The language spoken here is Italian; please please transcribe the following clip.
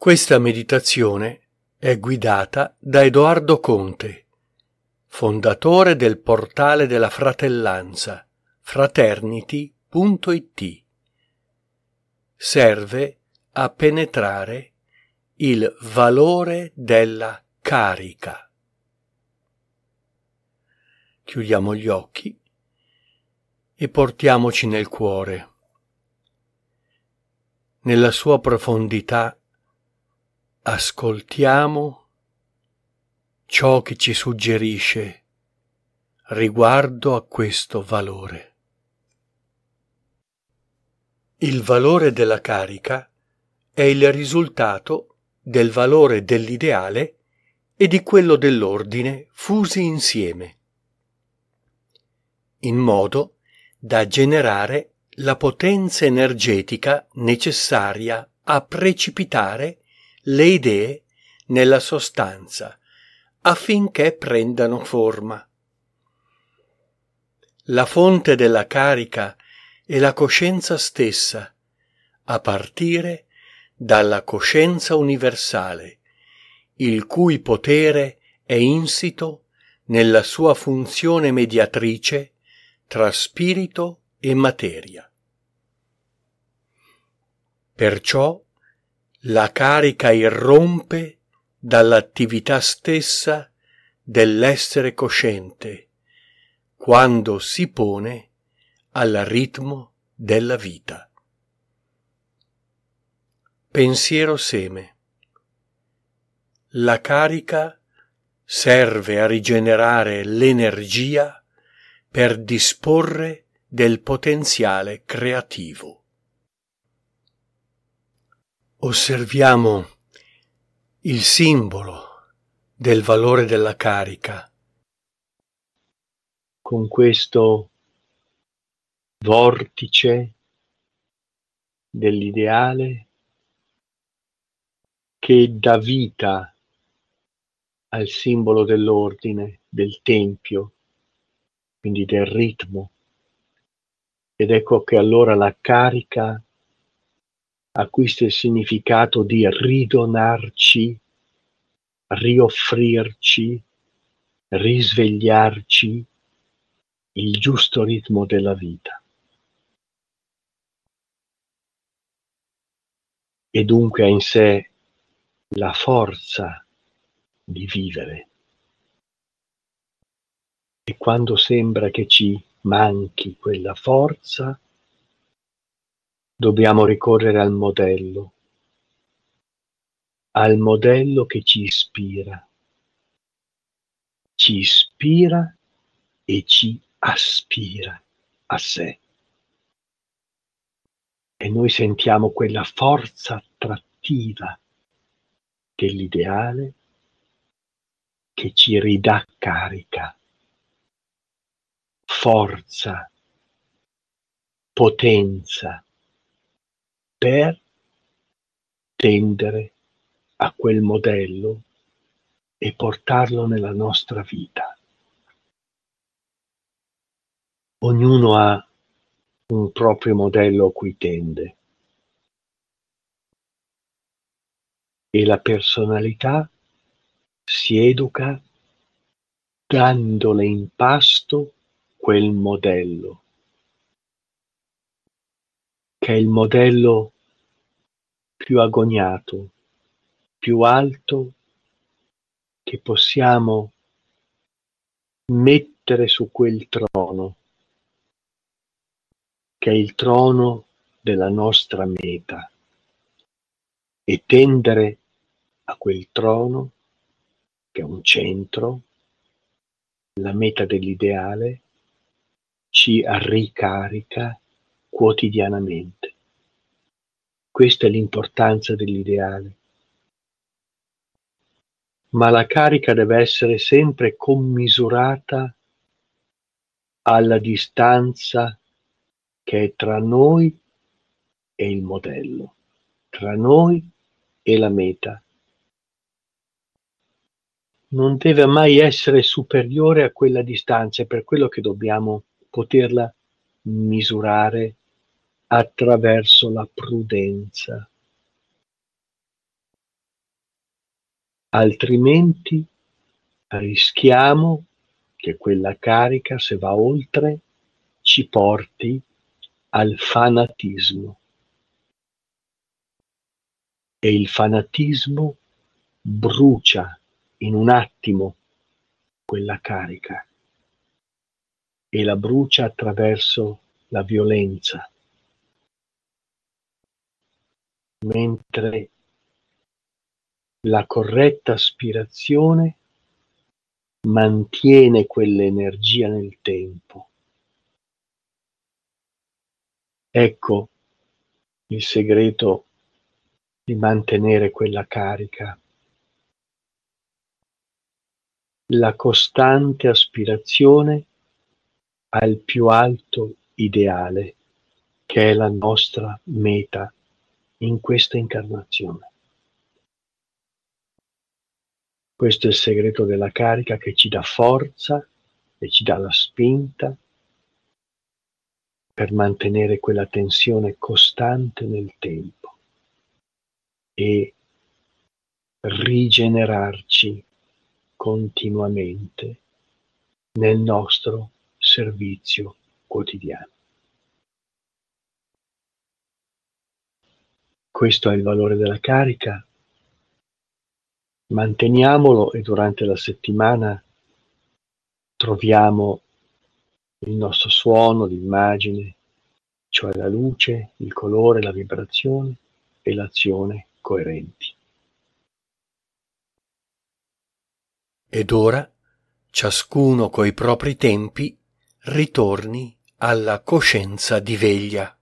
Questa meditazione è guidata da Edoardo Conte, fondatore del portale della fratellanza fraternity.it. Serve a penetrare il valore della carica. Chiudiamo gli occhi e portiamoci nel cuore. Nella sua profondità ascoltiamo ciò che ci suggerisce riguardo a questo valore. Il valore della carica è il risultato del valore dell'ideale e di quello dell'ordine fusi insieme, in modo da generare la potenza energetica necessaria a precipitare le idee nella sostanza affinché prendano forma. La fonte della carica è la coscienza stessa, a partire dalla coscienza universale, il cui potere è insito nella sua funzione mediatrice tra spirito e materia. Perciò la carica irrompe dall'attività stessa dell'essere cosciente quando si pone al ritmo della vita. Pensiero seme. La carica serve a rigenerare l'energia per disporre del potenziale creativo. Osserviamo il simbolo del valore della carica con questo vortice dell'ideale che dà vita al simbolo dell'ordine, del tempio, quindi del ritmo. Ed ecco che allora la carica acquista il significato di ridonarci, rioffrirci, risvegliarci il giusto ritmo della vita. E dunque ha in sé la forza di vivere. E quando sembra che ci manchi quella forza, dobbiamo ricorrere al modello, al modello che ci ispira, ci ispira e ci aspira a sé. E noi sentiamo quella forza attrattiva dell'ideale che ci ridà carica, forza, potenza per tendere a quel modello e portarlo nella nostra vita. Ognuno ha un proprio modello a cui tende e la personalità si educa dandole in pasto quel modello che è il modello più agognato, più alto che possiamo mettere su quel trono, che è il trono della nostra meta, e tendere a quel trono, che è un centro, la meta dell'ideale, ci ricarica quotidianamente. Questa è l'importanza dell'ideale. Ma la carica deve essere sempre commisurata alla distanza che è tra noi e il modello, tra noi e la meta. Non deve mai essere superiore a quella distanza, è per quello che dobbiamo poterla misurare attraverso la prudenza. altrimenti rischiamo che quella carica, se va oltre, ci porti al fanatismo. E il fanatismo brucia in un attimo quella carica e la brucia attraverso la violenza, mentre la corretta aspirazione mantiene quell'energia nel tempo. Ecco il segreto di mantenere quella carica. La costante aspirazione al più alto ideale che è la nostra meta in questa incarnazione. Questo è il segreto della carica che ci dà forza e ci dà la spinta per mantenere quella tensione costante nel tempo e rigenerarci continuamente nel nostro servizio quotidiano. Questo è il valore della carica manteniamolo e durante la settimana troviamo il nostro suono, l'immagine, cioè la luce, il colore, la vibrazione e l'azione coerenti. Ed ora, ciascuno coi propri tempi, ritorni alla coscienza di veglia.